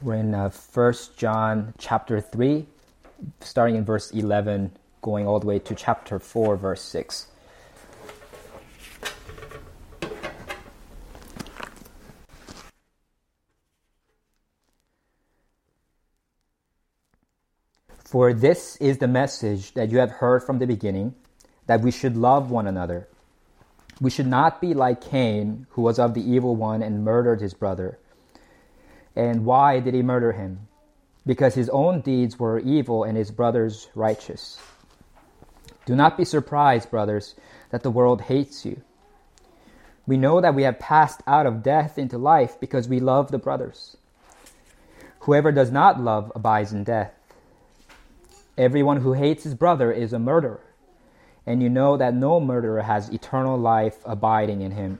We're in uh, 1 John chapter 3, starting in verse 11, going all the way to chapter 4, verse 6. For this is the message that you have heard from the beginning, that we should love one another. We should not be like Cain, who was of the evil one and murdered his brother. And why did he murder him? Because his own deeds were evil and his brother's righteous. Do not be surprised, brothers, that the world hates you. We know that we have passed out of death into life because we love the brothers. Whoever does not love abides in death. Everyone who hates his brother is a murderer, and you know that no murderer has eternal life abiding in him.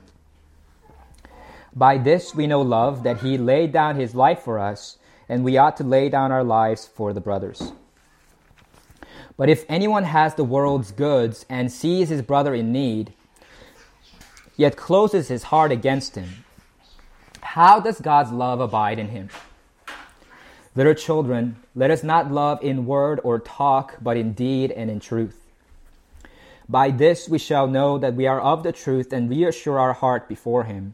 By this we know love, that he laid down his life for us, and we ought to lay down our lives for the brothers. But if anyone has the world's goods and sees his brother in need, yet closes his heart against him, how does God's love abide in him? Little children, let us not love in word or talk, but in deed and in truth. By this we shall know that we are of the truth and reassure our heart before him.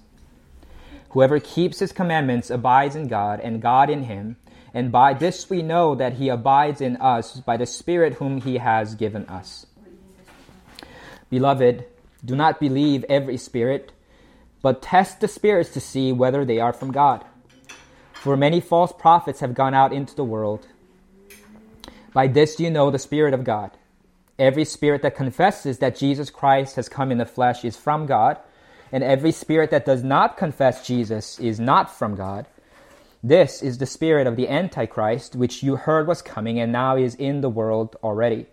Whoever keeps his commandments abides in God, and God in him. And by this we know that he abides in us by the Spirit whom he has given us. Beloved, do not believe every spirit, but test the spirits to see whether they are from God. For many false prophets have gone out into the world. By this you know the Spirit of God. Every spirit that confesses that Jesus Christ has come in the flesh is from God and every spirit that does not confess Jesus is not from God. This is the spirit of the Antichrist, which you heard was coming and now is in the world already.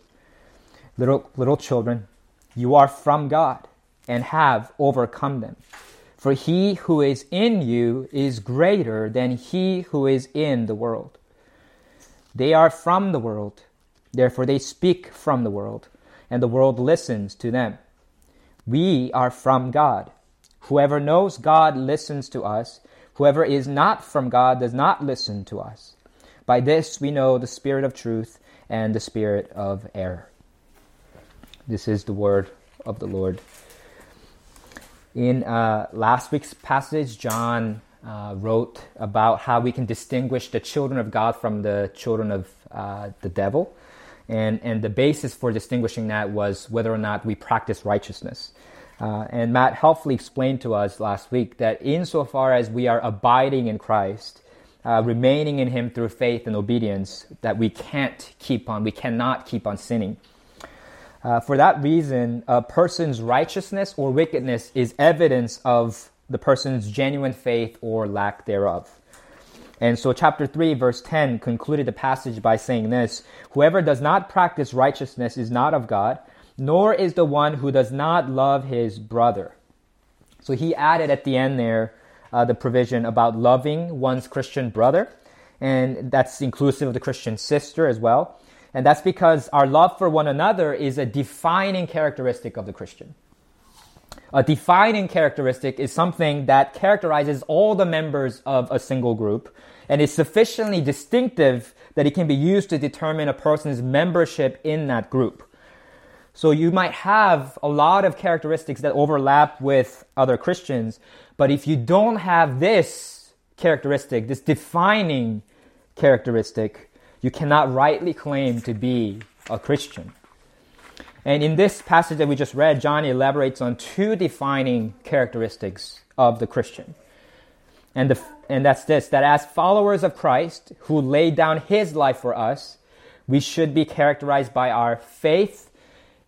Little, little children, you are from God and have overcome them. For he who is in you is greater than he who is in the world. They are from the world, therefore they speak from the world, and the world listens to them. We are from God Whoever knows God listens to us. Whoever is not from God does not listen to us. By this we know the spirit of truth and the spirit of error. This is the word of the Lord. In uh, last week's passage, John uh, wrote about how we can distinguish the children of God from the children of uh, the devil. And, and the basis for distinguishing that was whether or not we practice righteousness. Uh, and Matt helpfully explained to us last week that insofar as we are abiding in Christ, uh, remaining in Him through faith and obedience, that we can't keep on, we cannot keep on sinning. Uh, for that reason, a person's righteousness or wickedness is evidence of the person's genuine faith or lack thereof. And so, chapter 3, verse 10 concluded the passage by saying this Whoever does not practice righteousness is not of God nor is the one who does not love his brother. So he added at the end there uh, the provision about loving one's Christian brother, and that's inclusive of the Christian sister as well. And that's because our love for one another is a defining characteristic of the Christian. A defining characteristic is something that characterizes all the members of a single group and is sufficiently distinctive that it can be used to determine a person's membership in that group. So you might have a lot of characteristics that overlap with other Christians, but if you don't have this characteristic, this defining characteristic, you cannot rightly claim to be a Christian. And in this passage that we just read, John elaborates on two defining characteristics of the Christian. And, the, and that's this that as followers of Christ, who laid down his life for us, we should be characterized by our faith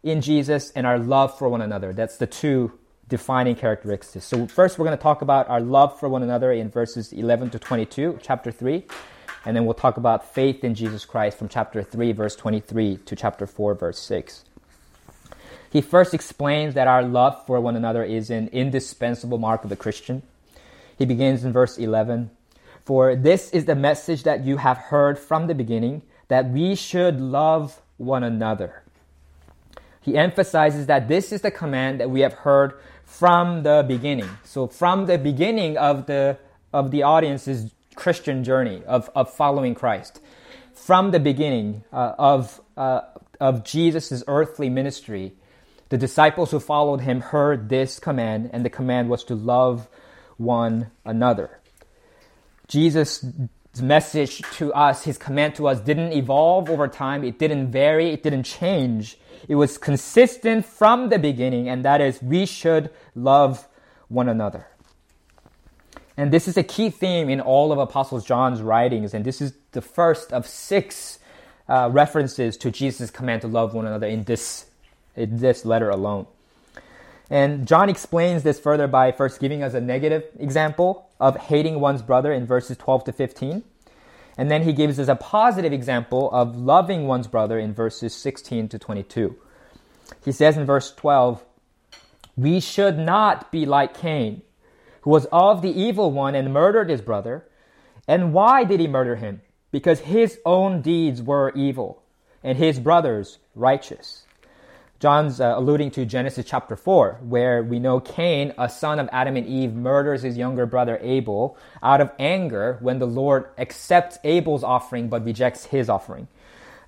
in Jesus and our love for one another. That's the two defining characteristics. So, first, we're going to talk about our love for one another in verses 11 to 22, chapter 3. And then we'll talk about faith in Jesus Christ from chapter 3, verse 23 to chapter 4, verse 6. He first explains that our love for one another is an indispensable mark of the Christian. He begins in verse 11 For this is the message that you have heard from the beginning, that we should love one another. He emphasizes that this is the command that we have heard from the beginning. So, from the beginning of the, of the audience's Christian journey of, of following Christ, from the beginning uh, of, uh, of Jesus' earthly ministry, the disciples who followed him heard this command, and the command was to love one another. Jesus' message to us, his command to us, didn't evolve over time, it didn't vary, it didn't change. It was consistent from the beginning, and that is we should love one another. And this is a key theme in all of Apostle John's writings, and this is the first of six uh, references to Jesus' command to love one another in this in this letter alone. And John explains this further by first giving us a negative example of hating one's brother in verses 12 to 15. And then he gives us a positive example of loving one's brother in verses 16 to 22. He says in verse 12, We should not be like Cain, who was of the evil one and murdered his brother. And why did he murder him? Because his own deeds were evil, and his brother's righteous. John's uh, alluding to Genesis chapter 4, where we know Cain, a son of Adam and Eve, murders his younger brother Abel out of anger when the Lord accepts Abel's offering but rejects his offering.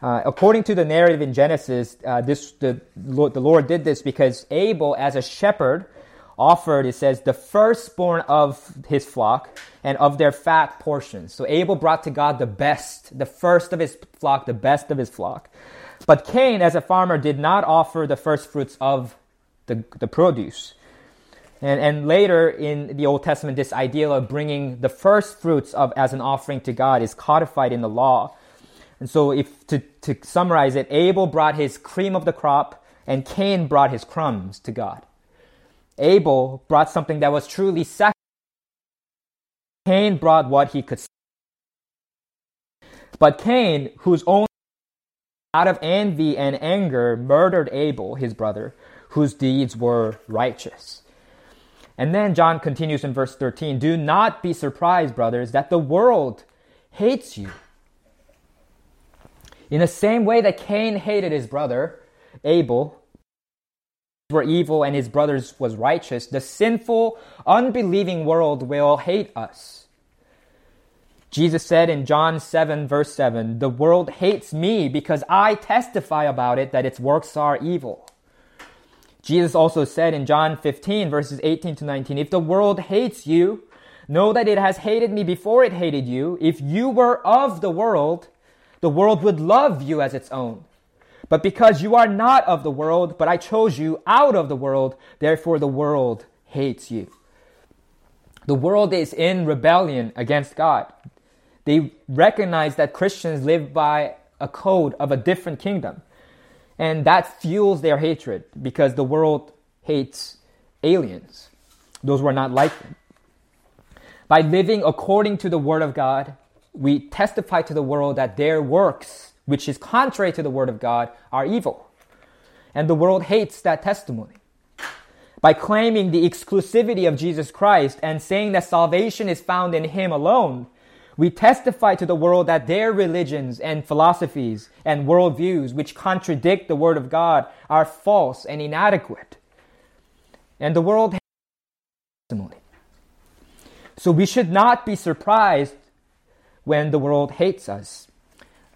Uh, according to the narrative in Genesis, uh, this, the, the Lord did this because Abel, as a shepherd, offered, it says, the firstborn of his flock and of their fat portions. So Abel brought to God the best, the first of his flock, the best of his flock. But Cain, as a farmer, did not offer the first fruits of the, the produce. And, and later in the Old Testament, this idea of bringing the first fruits of, as an offering to God is codified in the law. And so, if to, to summarize it, Abel brought his cream of the crop, and Cain brought his crumbs to God. Abel brought something that was truly sacrificed. Cain brought what he could. But Cain, whose own out of envy and anger, murdered Abel, his brother, whose deeds were righteous. And then John continues in verse 13 Do not be surprised, brothers, that the world hates you. In the same way that Cain hated his brother, Abel, were evil and his brothers was righteous, the sinful, unbelieving world will hate us. Jesus said in John 7, verse 7, The world hates me because I testify about it that its works are evil. Jesus also said in John 15, verses 18 to 19, If the world hates you, know that it has hated me before it hated you. If you were of the world, the world would love you as its own. But because you are not of the world, but I chose you out of the world, therefore the world hates you. The world is in rebellion against God. They recognize that Christians live by a code of a different kingdom. And that fuels their hatred because the world hates aliens, those who are not like them. By living according to the Word of God, we testify to the world that their works, which is contrary to the Word of God, are evil. And the world hates that testimony. By claiming the exclusivity of Jesus Christ and saying that salvation is found in Him alone, we testify to the world that their religions and philosophies and worldviews, which contradict the Word of God, are false and inadequate. And the world has testimony. So we should not be surprised when the world hates us.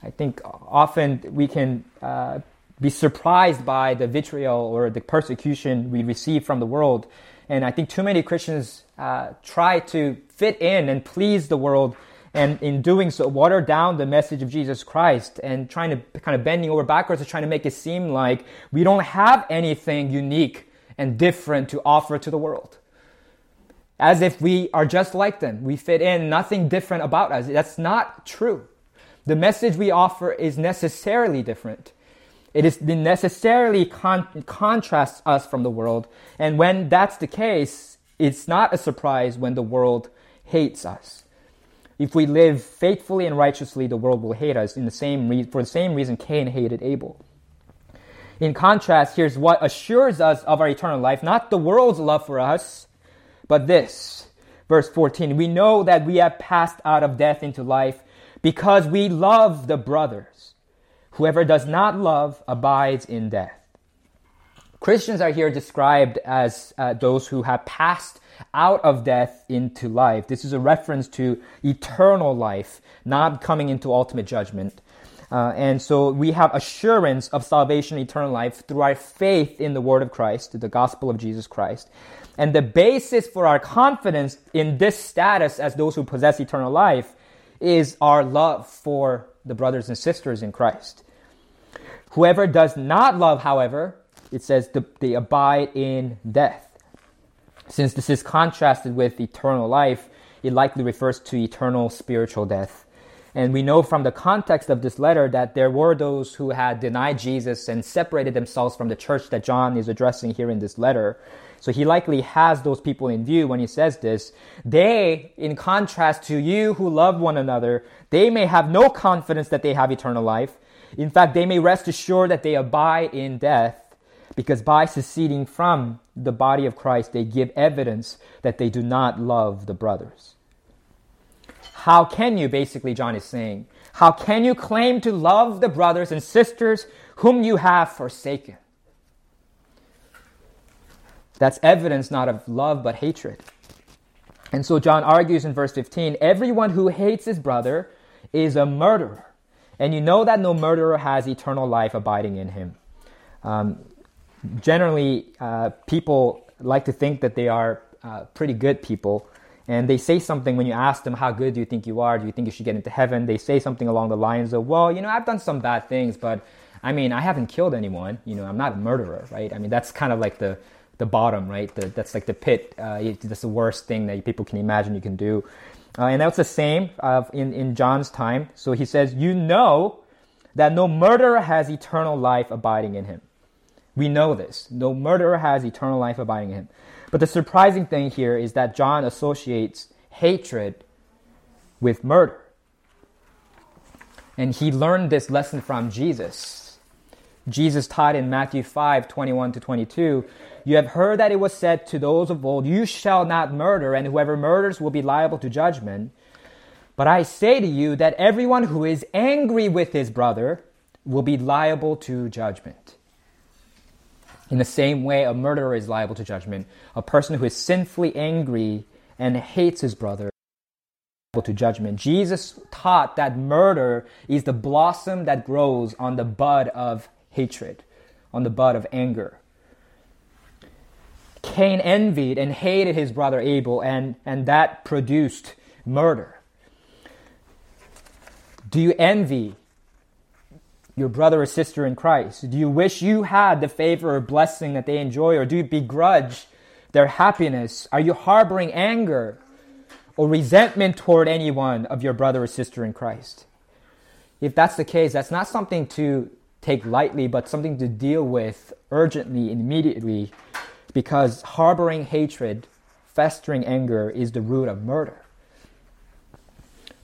I think often we can uh, be surprised by the vitriol or the persecution we receive from the world. And I think too many Christians uh, try to fit in and please the world and in doing so water down the message of Jesus Christ and trying to kind of bending over backwards to trying to make it seem like we don't have anything unique and different to offer to the world. As if we are just like them. We fit in, nothing different about us. That's not true. The message we offer is necessarily different. It is necessarily con- contrasts us from the world. And when that's the case, it's not a surprise when the world hates us. If we live faithfully and righteously, the world will hate us in the same re- for the same reason Cain hated Abel. In contrast, here's what assures us of our eternal life not the world's love for us, but this. Verse 14 We know that we have passed out of death into life because we love the brothers. Whoever does not love abides in death. Christians are here described as uh, those who have passed out of death into life. This is a reference to eternal life, not coming into ultimate judgment. Uh, and so we have assurance of salvation, eternal life through our faith in the word of Christ, the gospel of Jesus Christ. And the basis for our confidence in this status as those who possess eternal life is our love for the brothers and sisters in Christ. Whoever does not love, however, it says they abide in death. Since this is contrasted with eternal life, it likely refers to eternal spiritual death. And we know from the context of this letter that there were those who had denied Jesus and separated themselves from the church that John is addressing here in this letter. So he likely has those people in view when he says this. They, in contrast to you who love one another, they may have no confidence that they have eternal life. In fact, they may rest assured that they abide in death because by seceding from the body of Christ, they give evidence that they do not love the brothers. How can you, basically, John is saying, how can you claim to love the brothers and sisters whom you have forsaken? That's evidence not of love but hatred. And so John argues in verse 15 everyone who hates his brother is a murderer. And you know that no murderer has eternal life abiding in him. Um, generally, uh, people like to think that they are uh, pretty good people. And they say something when you ask them, How good do you think you are? Do you think you should get into heaven? They say something along the lines of, Well, you know, I've done some bad things, but I mean, I haven't killed anyone. You know, I'm not a murderer, right? I mean, that's kind of like the, the bottom, right? The, that's like the pit. Uh, that's the worst thing that people can imagine you can do. Uh, and that's the same uh, in, in John's time. So he says, You know that no murderer has eternal life abiding in him. We know this. No murderer has eternal life abiding in him. But the surprising thing here is that John associates hatred with murder. And he learned this lesson from Jesus. Jesus taught in Matthew 5 21 to 22 You have heard that it was said to those of old, You shall not murder, and whoever murders will be liable to judgment. But I say to you that everyone who is angry with his brother will be liable to judgment. In the same way, a murderer is liable to judgment. A person who is sinfully angry and hates his brother is liable to judgment. Jesus taught that murder is the blossom that grows on the bud of hatred, on the bud of anger. Cain envied and hated his brother Abel, and, and that produced murder. Do you envy your brother or sister in Christ? Do you wish you had the favor or blessing that they enjoy, or do you begrudge their happiness? Are you harboring anger or resentment toward anyone of your brother or sister in Christ? If that's the case, that's not something to take lightly, but something to deal with urgently, and immediately, because harboring hatred, festering anger is the root of murder.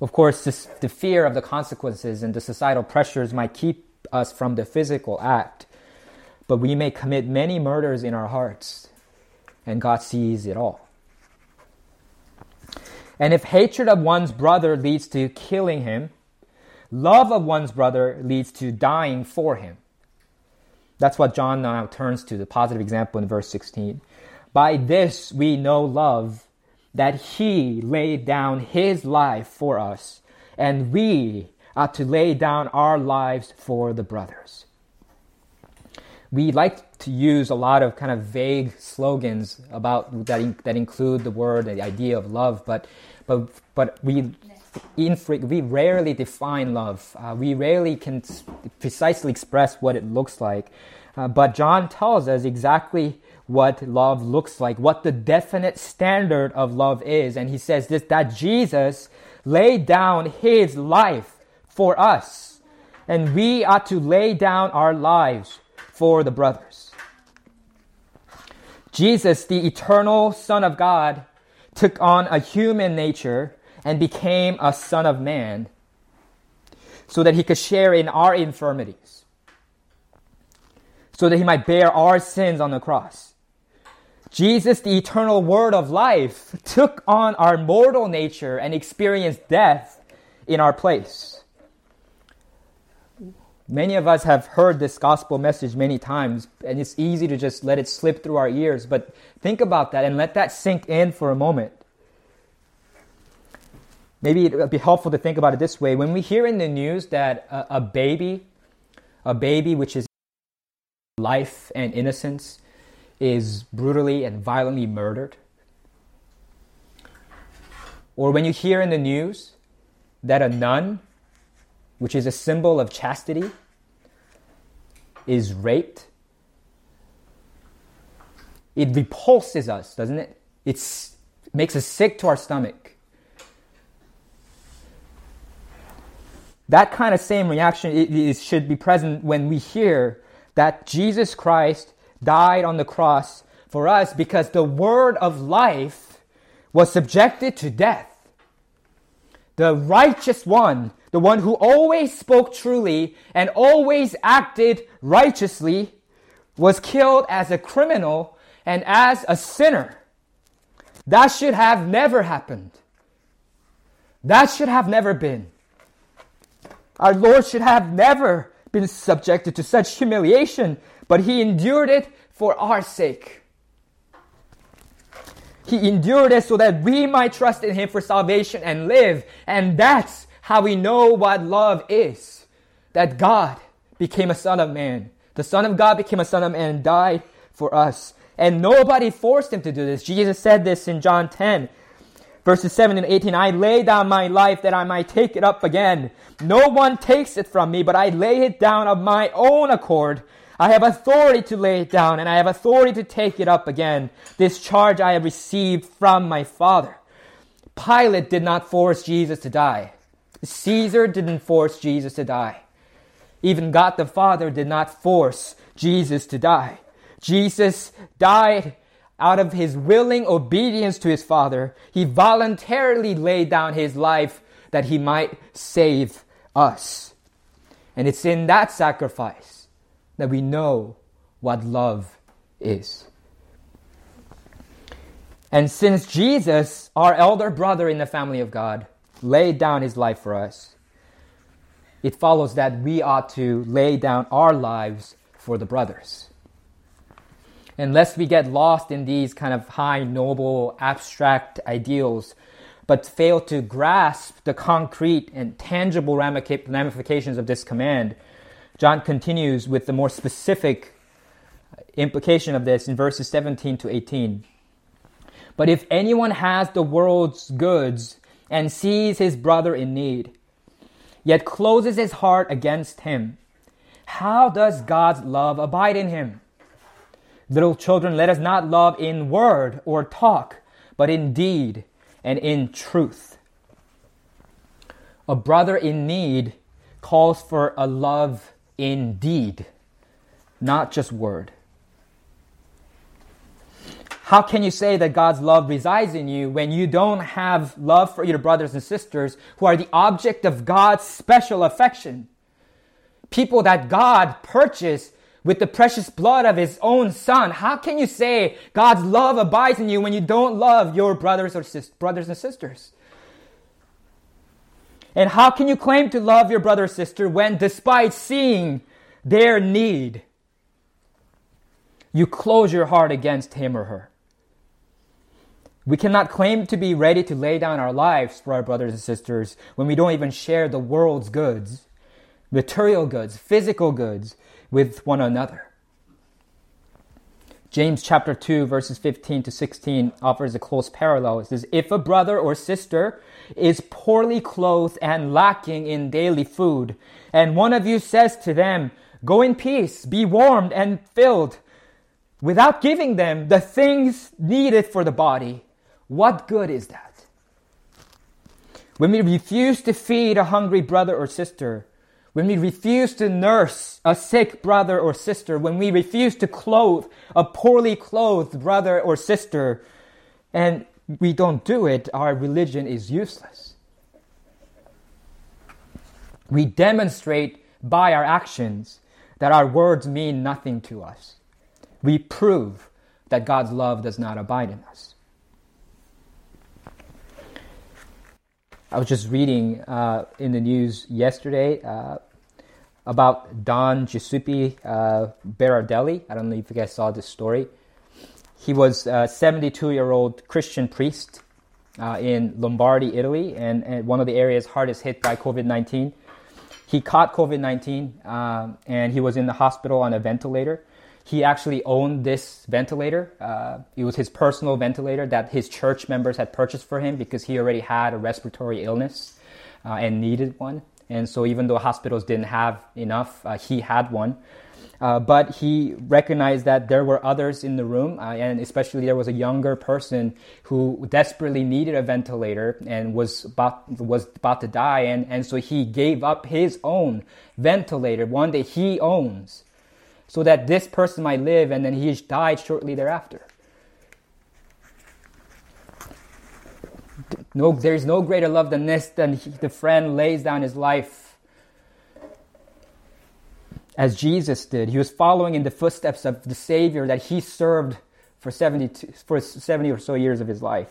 Of course, this, the fear of the consequences and the societal pressures might keep us from the physical act, but we may commit many murders in our hearts, and God sees it all. And if hatred of one's brother leads to killing him, love of one's brother leads to dying for him. That's what John now turns to, the positive example in verse 16. By this we know love that he laid down his life for us, and we ought to lay down our lives for the brothers. We like to use a lot of kind of vague slogans about that, that include the word, the idea of love, but but but we infre- we rarely define love. Uh, we rarely can precisely express what it looks like. Uh, but John tells us exactly what love looks like, what the definite standard of love is. And he says this that Jesus laid down his life for us, and we ought to lay down our lives for the brothers. Jesus, the eternal Son of God, took on a human nature and became a son of man so that he could share in our infirmities, so that he might bear our sins on the cross. Jesus, the eternal word of life, took on our mortal nature and experienced death in our place. Many of us have heard this gospel message many times, and it's easy to just let it slip through our ears. But think about that and let that sink in for a moment. Maybe it would be helpful to think about it this way. When we hear in the news that a, a baby, a baby which is life and innocence, is brutally and violently murdered, or when you hear in the news that a nun which is a symbol of chastity, is raped, it repulses us, doesn't it? It's, it makes us sick to our stomach. That kind of same reaction it should be present when we hear that Jesus Christ died on the cross for us because the word of life was subjected to death. The righteous one the one who always spoke truly and always acted righteously, was killed as a criminal and as a sinner. That should have never happened. That should have never been. Our Lord should have never been subjected to such humiliation, but He endured it for our sake. He endured it so that we might trust in Him for salvation and live. And that's how we know what love is. That God became a son of man. The Son of God became a son of man and died for us. And nobody forced him to do this. Jesus said this in John 10, verses 7 and 18. I lay down my life that I might take it up again. No one takes it from me, but I lay it down of my own accord. I have authority to lay it down, and I have authority to take it up again. This charge I have received from my Father. Pilate did not force Jesus to die. Caesar didn't force Jesus to die. Even God the Father did not force Jesus to die. Jesus died out of his willing obedience to his Father. He voluntarily laid down his life that he might save us. And it's in that sacrifice that we know what love is. And since Jesus, our elder brother in the family of God, laid down his life for us, it follows that we ought to lay down our lives for the brothers. Unless we get lost in these kind of high, noble, abstract ideals, but fail to grasp the concrete and tangible ramifications of this command, John continues with the more specific implication of this in verses 17 to 18. But if anyone has the world's goods and sees his brother in need, yet closes his heart against him, how does God's love abide in him? Little children, let us not love in word or talk, but in deed and in truth. A brother in need calls for a love in deed, not just word. How can you say that God's love resides in you when you don't have love for your brothers and sisters who are the object of God's special affection? People that God purchased with the precious blood of his own son. How can you say God's love abides in you when you don't love your brothers or sis- brothers and sisters? And how can you claim to love your brother or sister when despite seeing their need, you close your heart against him or her? We cannot claim to be ready to lay down our lives for our brothers and sisters when we don't even share the world's goods, material goods, physical goods with one another. James chapter 2 verses 15 to 16 offers a close parallel. It says, If a brother or sister is poorly clothed and lacking in daily food, and one of you says to them, Go in peace, be warmed and filled, without giving them the things needed for the body, what good is that? When we refuse to feed a hungry brother or sister, when we refuse to nurse a sick brother or sister, when we refuse to clothe a poorly clothed brother or sister, and we don't do it, our religion is useless. We demonstrate by our actions that our words mean nothing to us. We prove that God's love does not abide in us. I was just reading uh, in the news yesterday uh, about Don Giuseppe uh, Berardelli. I don't know if you guys saw this story. He was a 72 year old Christian priest uh, in Lombardy, Italy, and, and, one of the areas hardest hit by COVID 19. He caught COVID 19 uh, and he was in the hospital on a ventilator he actually owned this ventilator. Uh, it was his personal ventilator that his church members had purchased for him because he already had a respiratory illness uh, and needed one. And so, even though hospitals didn't have enough, uh, he had one. Uh, but he recognized that there were others in the room, uh, and especially there was a younger person who desperately needed a ventilator and was about was about to die, and, and so he gave up his own ventilator, one that he owns, so that this person might live and then he died shortly thereafter. No, there's no greater love than this, than he, the friend lays down his life as Jesus did. He was following in the footsteps of the Savior that he served for 70, for 70 or so years of his life.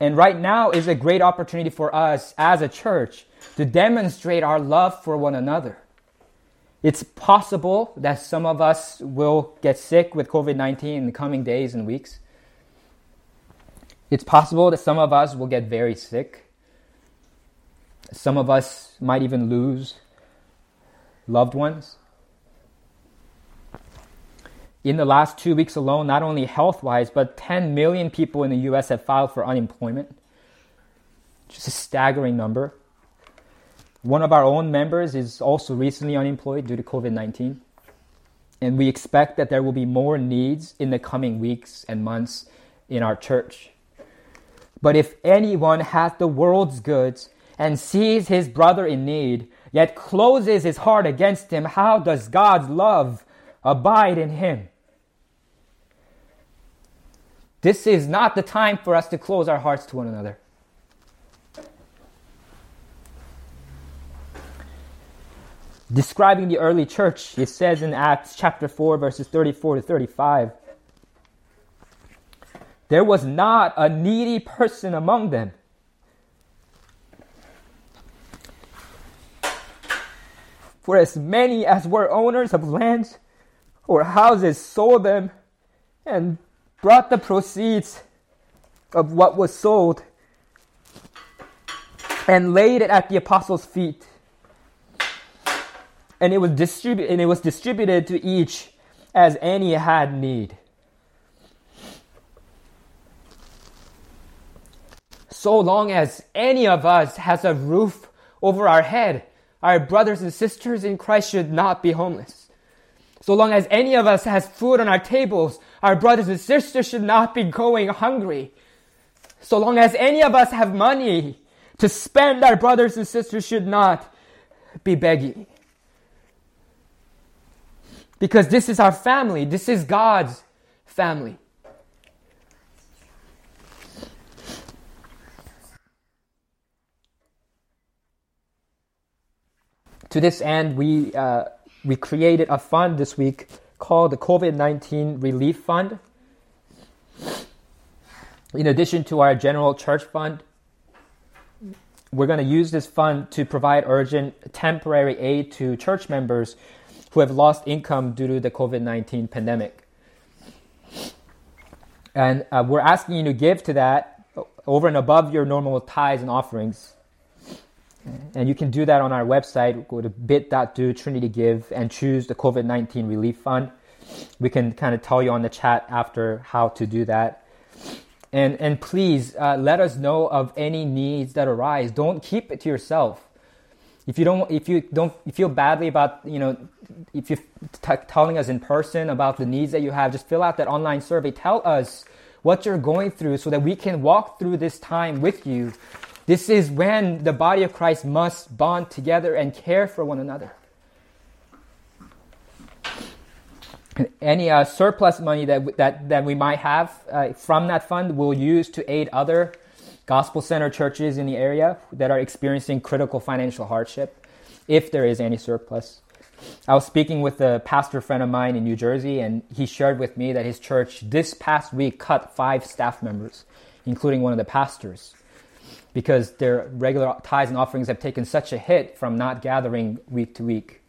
And right now is a great opportunity for us as a church to demonstrate our love for one another. It's possible that some of us will get sick with COVID 19 in the coming days and weeks. It's possible that some of us will get very sick. Some of us might even lose loved ones. In the last two weeks alone, not only health wise, but 10 million people in the US have filed for unemployment. Just a staggering number. One of our own members is also recently unemployed due to COVID 19. And we expect that there will be more needs in the coming weeks and months in our church. But if anyone hath the world's goods and sees his brother in need, yet closes his heart against him, how does God's love abide in him? This is not the time for us to close our hearts to one another. Describing the early church, it says in Acts chapter 4, verses 34 to 35 there was not a needy person among them. For as many as were owners of lands or houses sold them and brought the proceeds of what was sold and laid it at the apostles' feet and it was distributed and it was distributed to each as any had need. So long as any of us has a roof over our head, our brothers and sisters in Christ should not be homeless. So long as any of us has food on our tables, our brothers and sisters should not be going hungry. So long as any of us have money to spend, our brothers and sisters should not be begging. Because this is our family. This is God's family. To this end, we, uh, we created a fund this week called the COVID 19 Relief Fund. In addition to our general church fund, we're going to use this fund to provide urgent temporary aid to church members who have lost income due to the COVID 19 pandemic. And uh, we're asking you to give to that over and above your normal tithes and offerings. And you can do that on our website. Go to bit.do Trinity Give and choose the COVID 19 Relief Fund. We can kind of tell you on the chat after how to do that. And, and please uh, let us know of any needs that arise. Don't keep it to yourself if you don't if you don't feel badly about you know if you're t- telling us in person about the needs that you have just fill out that online survey. Tell us what you're going through so that we can walk through this time with you. This is when the body of christ must bond together and care for one another. Any uh, surplus money that, that, that we might have uh, from that fund we'll use to aid other gospel center churches in the area that are experiencing critical financial hardship, if there is any surplus. I was speaking with a pastor friend of mine in New Jersey, and he shared with me that his church this past week cut five staff members, including one of the pastors, because their regular tithes and offerings have taken such a hit from not gathering week to week.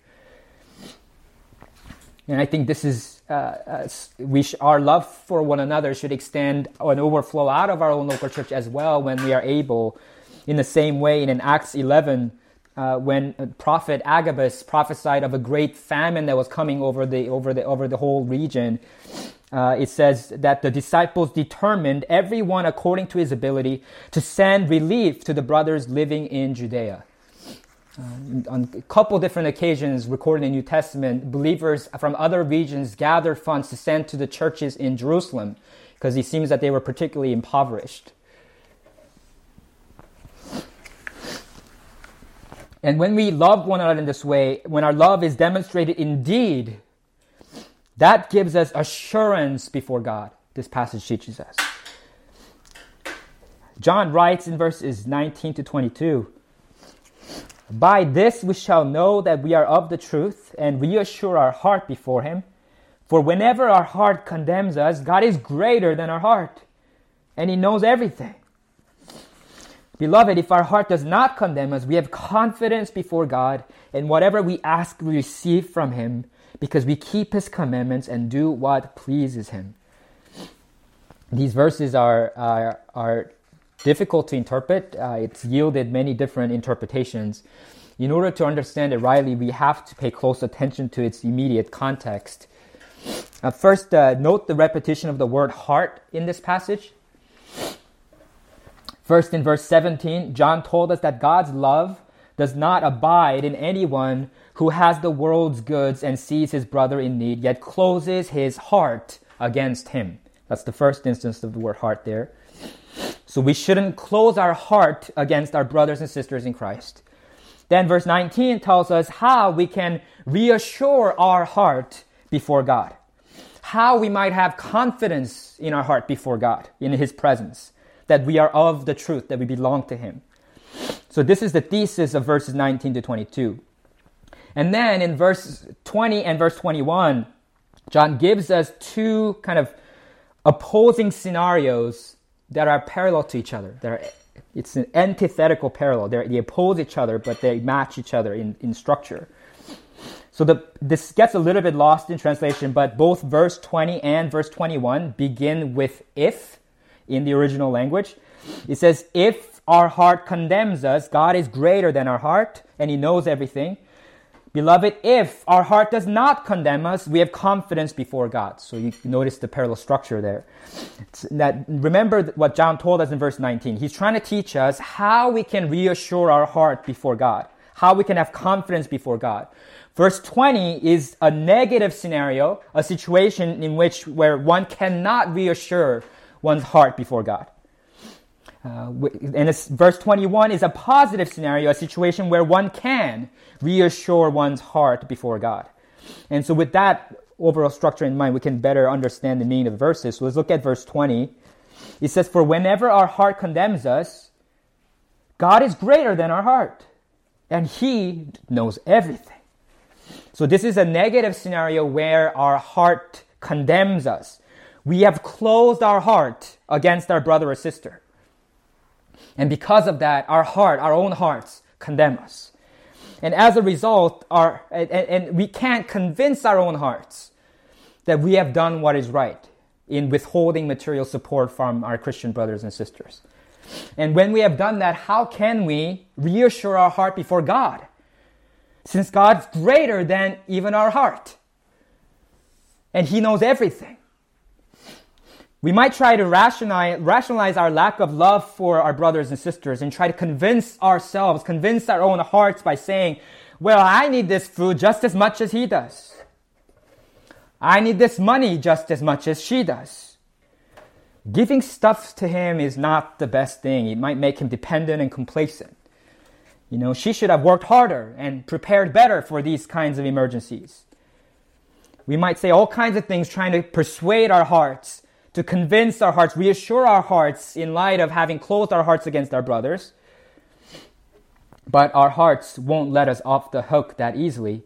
And I think this is, uh, uh, we sh- our love for one another should extend and overflow out of our own local church as well when we are able. In the same way, in Acts 11, uh, when prophet Agabus prophesied of a great famine that was coming over the, over the, over the whole region, uh, it says that the disciples determined, everyone according to his ability, to send relief to the brothers living in Judea. Uh, on a couple different occasions recorded in the New Testament, believers from other regions gathered funds to send to the churches in Jerusalem because it seems that they were particularly impoverished. And when we love one another in this way, when our love is demonstrated indeed, that gives us assurance before God, this passage teaches us. John writes in verses 19 to 22 by this we shall know that we are of the truth and reassure our heart before Him. For whenever our heart condemns us, God is greater than our heart, and He knows everything. Beloved, if our heart does not condemn us, we have confidence before God, and whatever we ask, we receive from Him, because we keep His commandments and do what pleases Him. These verses are, are, are difficult to interpret. Uh, it's yielded many different interpretations. In order to understand it rightly, we have to pay close attention to its immediate context. Uh, first, uh, note the repetition of the word heart in this passage. First, in verse 17, John told us that God's love does not abide in anyone who has the world's goods and sees his brother in need, yet closes his heart against him. That's the first instance of the word heart there. So we shouldn't close our heart against our brothers and sisters in Christ. Then verse 19 tells us how we can reassure our heart before God. How we might have confidence in our heart before God, in His presence, that we are of the truth, that we belong to Him. So this is the thesis of verses 19 to 22. And then in verse 20 and verse 21, John gives us two kind of opposing scenarios that are parallel to each other. They're, it's an antithetical parallel. They're, they oppose each other, but they match each other in, in structure. So the, this gets a little bit lost in translation, but both verse 20 and verse 21 begin with if in the original language. It says, If our heart condemns us, God is greater than our heart, and He knows everything. Beloved, if our heart does not condemn us, we have confidence before God. So you notice the parallel structure there. that, remember what John told us in verse 19. He's trying to teach us how we can reassure our heart before God, how we can have confidence before God. Verse 20 is a negative scenario, a situation in which where one cannot reassure one's heart before God. Uh, and verse 21 is a positive scenario, a situation where one can reassure one's heart before God. And so, with that overall structure in mind, we can better understand the meaning of the verses. So, let's look at verse 20. It says, For whenever our heart condemns us, God is greater than our heart, and He knows everything. So, this is a negative scenario where our heart condemns us. We have closed our heart against our brother or sister. And because of that, our heart, our own hearts, condemn us. And as a result, our, and, and we can't convince our own hearts that we have done what is right in withholding material support from our Christian brothers and sisters. And when we have done that, how can we reassure our heart before God? Since God's greater than even our heart. And He knows everything. We might try to rationalize, rationalize our lack of love for our brothers and sisters and try to convince ourselves, convince our own hearts by saying, well, I need this food just as much as he does. I need this money just as much as she does. Giving stuff to him is not the best thing. It might make him dependent and complacent. You know, she should have worked harder and prepared better for these kinds of emergencies. We might say all kinds of things trying to persuade our hearts to convince our hearts, reassure our hearts in light of having closed our hearts against our brothers. But our hearts won't let us off the hook that easily,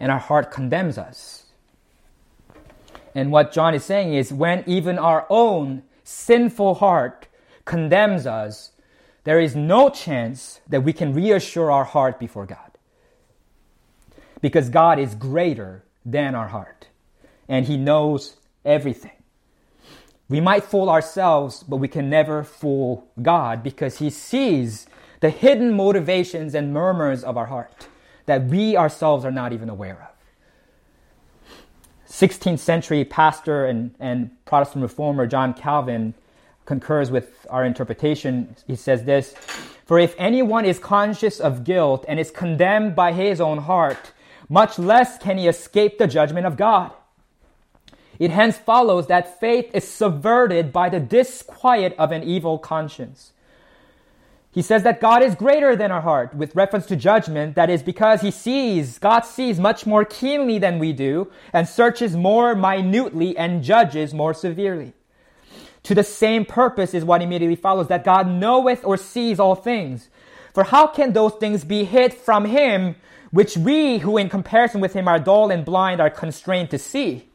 and our heart condemns us. And what John is saying is when even our own sinful heart condemns us, there is no chance that we can reassure our heart before God. Because God is greater than our heart, and He knows everything. We might fool ourselves, but we can never fool God because He sees the hidden motivations and murmurs of our heart that we ourselves are not even aware of. 16th century pastor and, and Protestant reformer John Calvin concurs with our interpretation. He says this For if anyone is conscious of guilt and is condemned by his own heart, much less can he escape the judgment of God. It hence follows that faith is subverted by the disquiet of an evil conscience. He says that God is greater than our heart with reference to judgment. That is because he sees, God sees much more keenly than we do and searches more minutely and judges more severely. To the same purpose is what immediately follows that God knoweth or sees all things. For how can those things be hid from him which we who in comparison with him are dull and blind are constrained to see?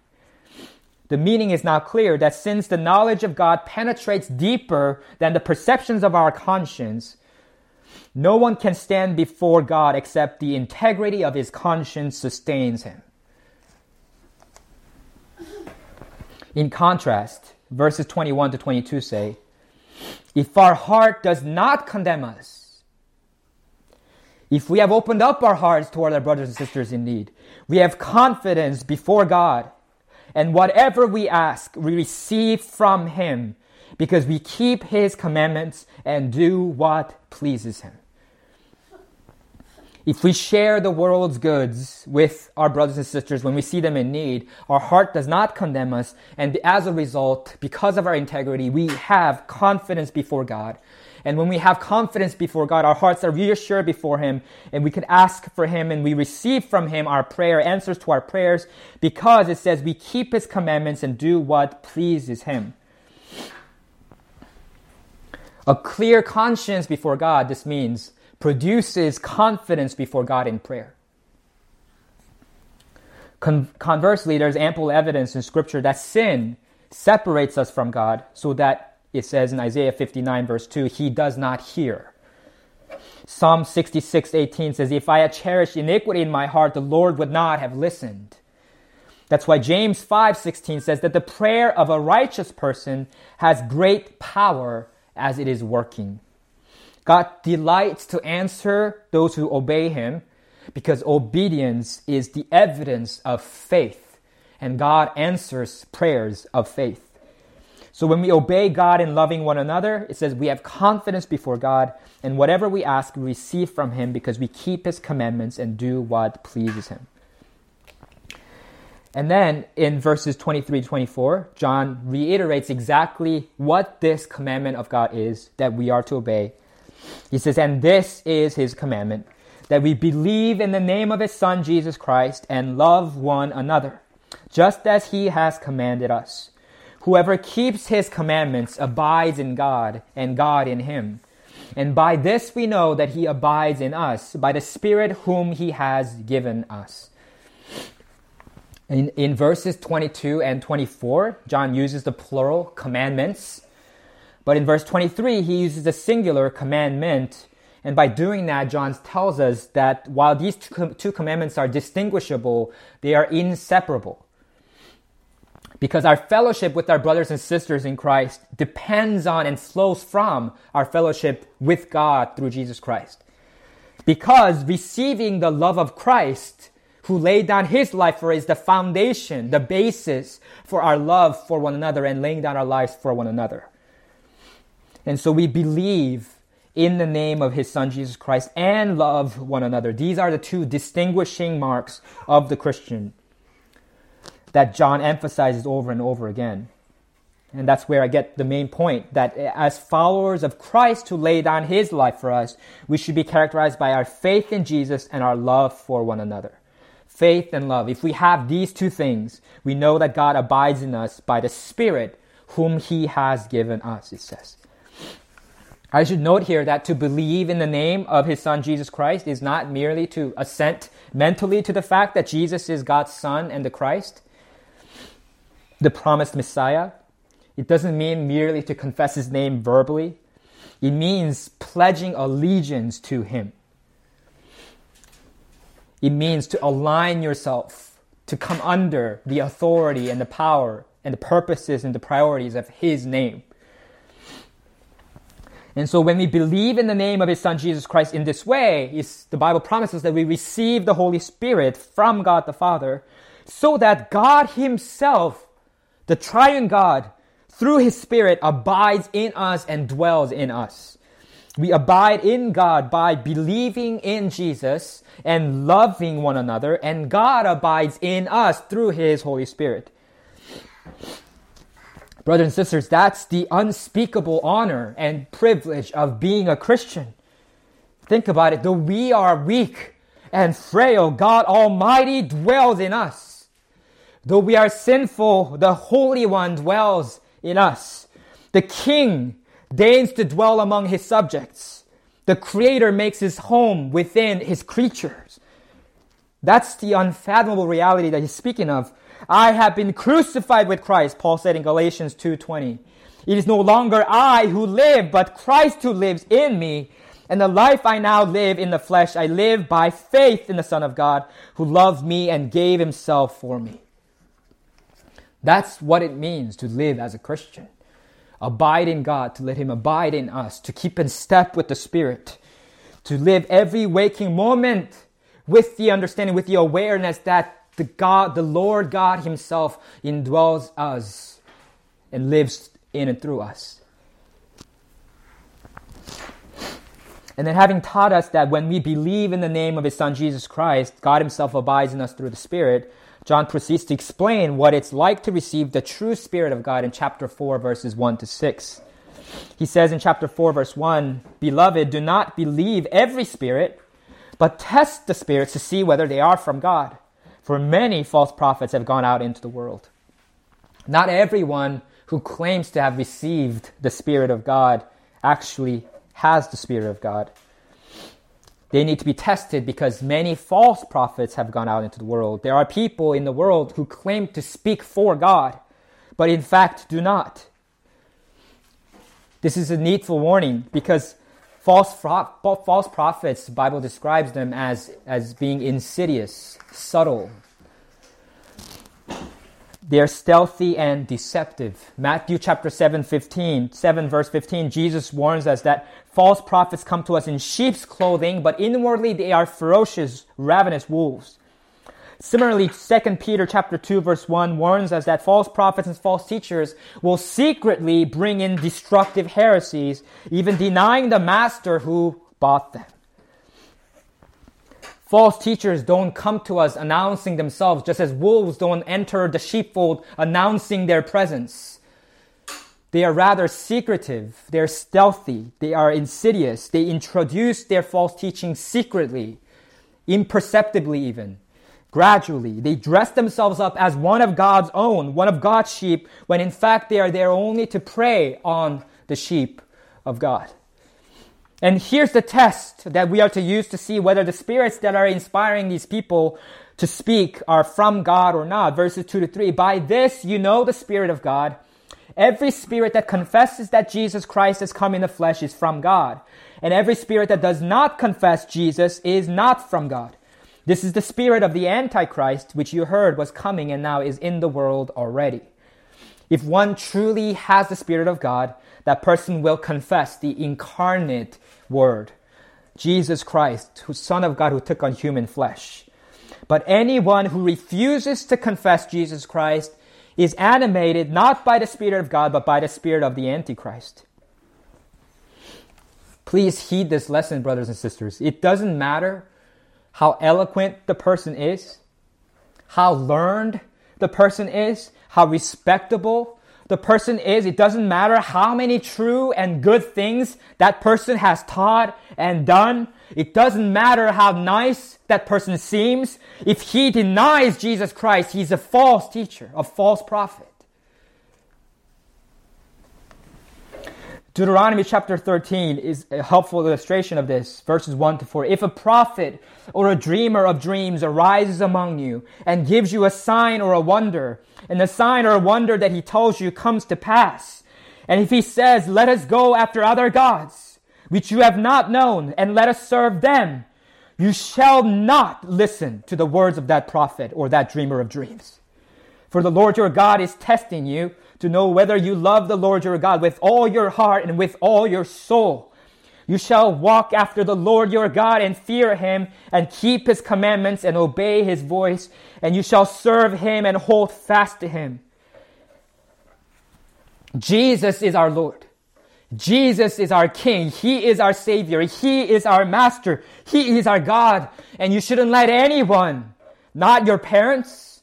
The meaning is now clear that since the knowledge of God penetrates deeper than the perceptions of our conscience, no one can stand before God except the integrity of his conscience sustains him. In contrast, verses 21 to 22 say, If our heart does not condemn us, if we have opened up our hearts toward our brothers and sisters in need, we have confidence before God and whatever we ask, we receive from Him because we keep His commandments and do what pleases Him. If we share the world's goods with our brothers and sisters when we see them in need, our heart does not condemn us. And as a result, because of our integrity, we have confidence before God and when we have confidence before God, our hearts are reassured before Him, and we can ask for Him and we receive from Him our prayer, answers to our prayers, because it says we keep His commandments and do what pleases Him. A clear conscience before God, this means, produces confidence before God in prayer. Con- conversely, there's ample evidence in Scripture that sin separates us from God so that it says in Isaiah 59, verse 2, He does not hear. Psalm 66, 18 says, If I had cherished iniquity in my heart, the Lord would not have listened. That's why James 5:16 says that the prayer of a righteous person has great power as it is working. God delights to answer those who obey him because obedience is the evidence of faith and God answers prayers of faith. So when we obey God in loving one another, it says we have confidence before God, and whatever we ask, we receive from Him because we keep His commandments and do what pleases Him. And then in verses 23 to 24, John reiterates exactly what this commandment of God is that we are to obey. He says, And this is His commandment, that we believe in the name of His Son, Jesus Christ, and love one another, just as He has commanded us. Whoever keeps his commandments abides in God, and God in him. And by this we know that he abides in us, by the Spirit whom he has given us. In, in verses 22 and 24, John uses the plural commandments. But in verse 23, he uses the singular commandment. And by doing that, John tells us that while these two commandments are distinguishable, they are inseparable because our fellowship with our brothers and sisters in Christ depends on and flows from our fellowship with God through Jesus Christ. Because receiving the love of Christ, who laid down his life for us, is the foundation, the basis for our love for one another and laying down our lives for one another. And so we believe in the name of his son Jesus Christ and love one another. These are the two distinguishing marks of the Christian that John emphasizes over and over again. And that's where I get the main point that as followers of Christ who laid down his life for us, we should be characterized by our faith in Jesus and our love for one another. Faith and love. If we have these two things, we know that God abides in us by the Spirit whom he has given us, it says. I should note here that to believe in the name of his son Jesus Christ is not merely to assent mentally to the fact that Jesus is God's son and the Christ, the promised Messiah. It doesn't mean merely to confess his name verbally. It means pledging allegiance to him. It means to align yourself, to come under the authority and the power and the purposes and the priorities of his name. And so when we believe in the name of his son Jesus Christ in this way, the Bible promises that we receive the Holy Spirit from God the Father so that God himself, the triune God, through his Spirit abides in us and dwells in us. We abide in God by believing in Jesus and loving one another, and God abides in us through his Holy Spirit. Brothers and sisters, that's the unspeakable honor and privilege of being a Christian. Think about it. Though we are weak and frail, God Almighty dwells in us. Though we are sinful, the Holy One dwells in us. The King deigns to dwell among his subjects. The Creator makes his home within his creatures. That's the unfathomable reality that he's speaking of I have been crucified with Christ, Paul said in Galatians 2:20. It is no longer I who live, but Christ who lives in me. And the life I now live in the flesh, I live by faith in the Son of God, who loved me and gave himself for me. That's what it means to live as a Christian. Abide in God, to let him abide in us, to keep in step with the Spirit, to live every waking moment with the understanding, with the awareness that the God, the Lord God Himself indwells us and lives in and through us. And then, having taught us that when we believe in the name of His Son Jesus Christ, God Himself abides in us through the Spirit, John proceeds to explain what it's like to receive the true Spirit of God in chapter 4, verses 1 to 6. He says in chapter 4, verse 1 Beloved, do not believe every spirit, but test the spirits to see whether they are from God for many false prophets have gone out into the world. Not everyone who claims to have received the Spirit of God actually has the Spirit of God. They need to be tested because many false prophets have gone out into the world. There are people in the world who claim to speak for God, but in fact do not. This is a needful warning because false, false prophets, the Bible describes them as, as being insidious subtle. They're stealthy and deceptive. Matthew chapter 7, 15, 7 verse 15, Jesus warns us that false prophets come to us in sheep's clothing, but inwardly they are ferocious, ravenous wolves. Similarly, 2 Peter chapter 2 verse 1 warns us that false prophets and false teachers will secretly bring in destructive heresies, even denying the master who bought them. False teachers don't come to us announcing themselves, just as wolves don't enter the sheepfold announcing their presence. They are rather secretive, they're stealthy, they are insidious, they introduce their false teaching secretly, imperceptibly even. Gradually, they dress themselves up as one of God's own, one of God's sheep, when in fact they are there only to prey on the sheep of God. And here's the test that we are to use to see whether the spirits that are inspiring these people to speak are from God or not. Verses 2 to 3. By this you know the Spirit of God. Every spirit that confesses that Jesus Christ has come in the flesh is from God. And every spirit that does not confess Jesus is not from God. This is the spirit of the Antichrist, which you heard was coming and now is in the world already. If one truly has the Spirit of God, that person will confess the incarnate Word, Jesus Christ, who Son of God who took on human flesh. But anyone who refuses to confess Jesus Christ is animated not by the Spirit of God, but by the Spirit of the Antichrist. Please heed this lesson, brothers and sisters. It doesn't matter how eloquent the person is, how learned the person is, how respectable the person is. It doesn't matter how many true and good things that person has taught and done. It doesn't matter how nice that person seems. If he denies Jesus Christ, he's a false teacher, a false prophet. Deuteronomy chapter 13 is a helpful illustration of this, verses 1 to 4. If a prophet or a dreamer of dreams arises among you and gives you a sign or a wonder, and the sign or wonder that he tells you comes to pass, and if he says, Let us go after other gods, which you have not known, and let us serve them, you shall not listen to the words of that prophet or that dreamer of dreams. For the Lord your God is testing you to know whether you love the Lord your God with all your heart and with all your soul. You shall walk after the Lord your God and fear him and keep his commandments and obey his voice, and you shall serve him and hold fast to him. Jesus is our Lord. Jesus is our King. He is our Savior. He is our Master. He is our God. And you shouldn't let anyone, not your parents,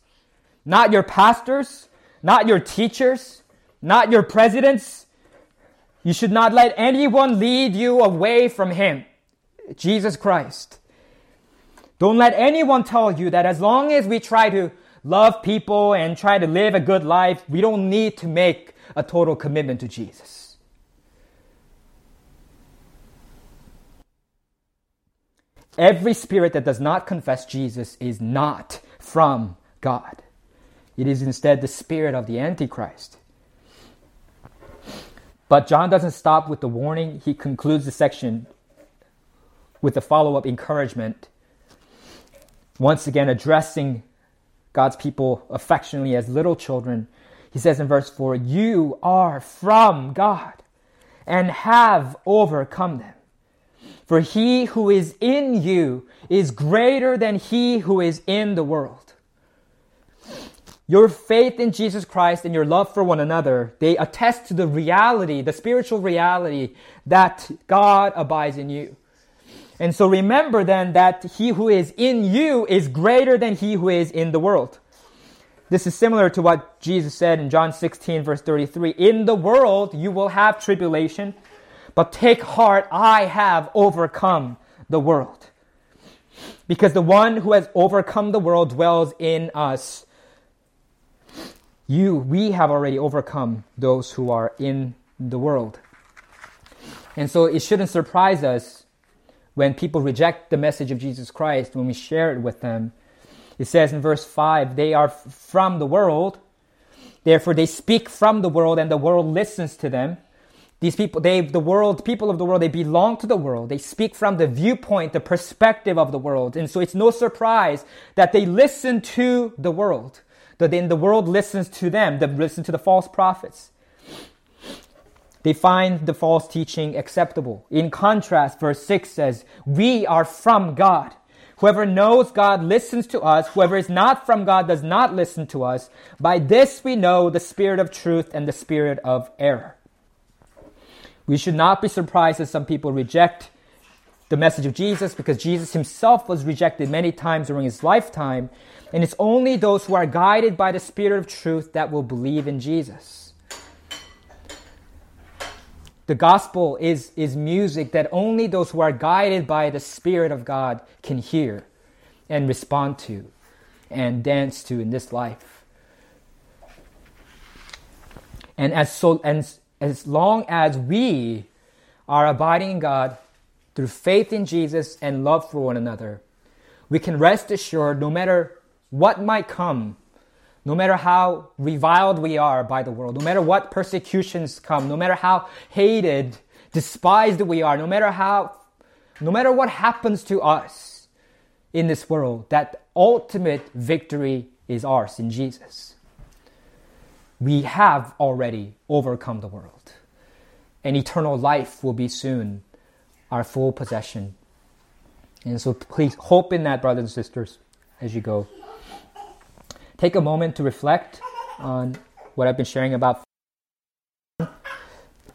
not your pastors, not your teachers, not your presidents. You should not let anyone lead you away from Him, Jesus Christ. Don't let anyone tell you that as long as we try to love people and try to live a good life, we don't need to make a total commitment to Jesus. Every spirit that does not confess Jesus is not from God. It is instead the spirit of the Antichrist. But John doesn't stop with the warning. He concludes the section with a follow up encouragement, once again addressing God's people affectionately as little children. He says in verse 4 You are from God and have overcome them. For he who is in you is greater than he who is in the world. Your faith in Jesus Christ and your love for one another, they attest to the reality, the spiritual reality that God abides in you. And so remember then that he who is in you is greater than he who is in the world. This is similar to what Jesus said in John 16, verse 33 In the world you will have tribulation, but take heart, I have overcome the world. Because the one who has overcome the world dwells in us you, we have already overcome those who are in the world. And so it shouldn't surprise us when people reject the message of Jesus Christ, when we share it with them. It says in verse 5 they are from the world, therefore they speak from the world, and the world listens to them. These people, they, the world, people of the world, they belong to the world. They speak from the viewpoint, the perspective of the world. And so it's no surprise that they listen to the world that then the world listens to them, they listen to the false prophets. They find the false teaching acceptable. In contrast, verse 6 says, We are from God. Whoever knows God listens to us. Whoever is not from God does not listen to us. By this we know the spirit of truth and the spirit of error. We should not be surprised that some people reject the message of Jesus because Jesus himself was rejected many times during his lifetime. And it's only those who are guided by the Spirit of truth that will believe in Jesus. The gospel is, is music that only those who are guided by the Spirit of God can hear and respond to and dance to in this life. And as, so, and as long as we are abiding in God, through faith in Jesus and love for one another, we can rest assured no matter what might come, no matter how reviled we are by the world, no matter what persecutions come, no matter how hated, despised we are, no matter how, no matter what happens to us in this world, that ultimate victory is ours in Jesus. We have already overcome the world, and eternal life will be soon our full possession. And so please hope in that, brothers and sisters, as you go. Take a moment to reflect on what I've been sharing about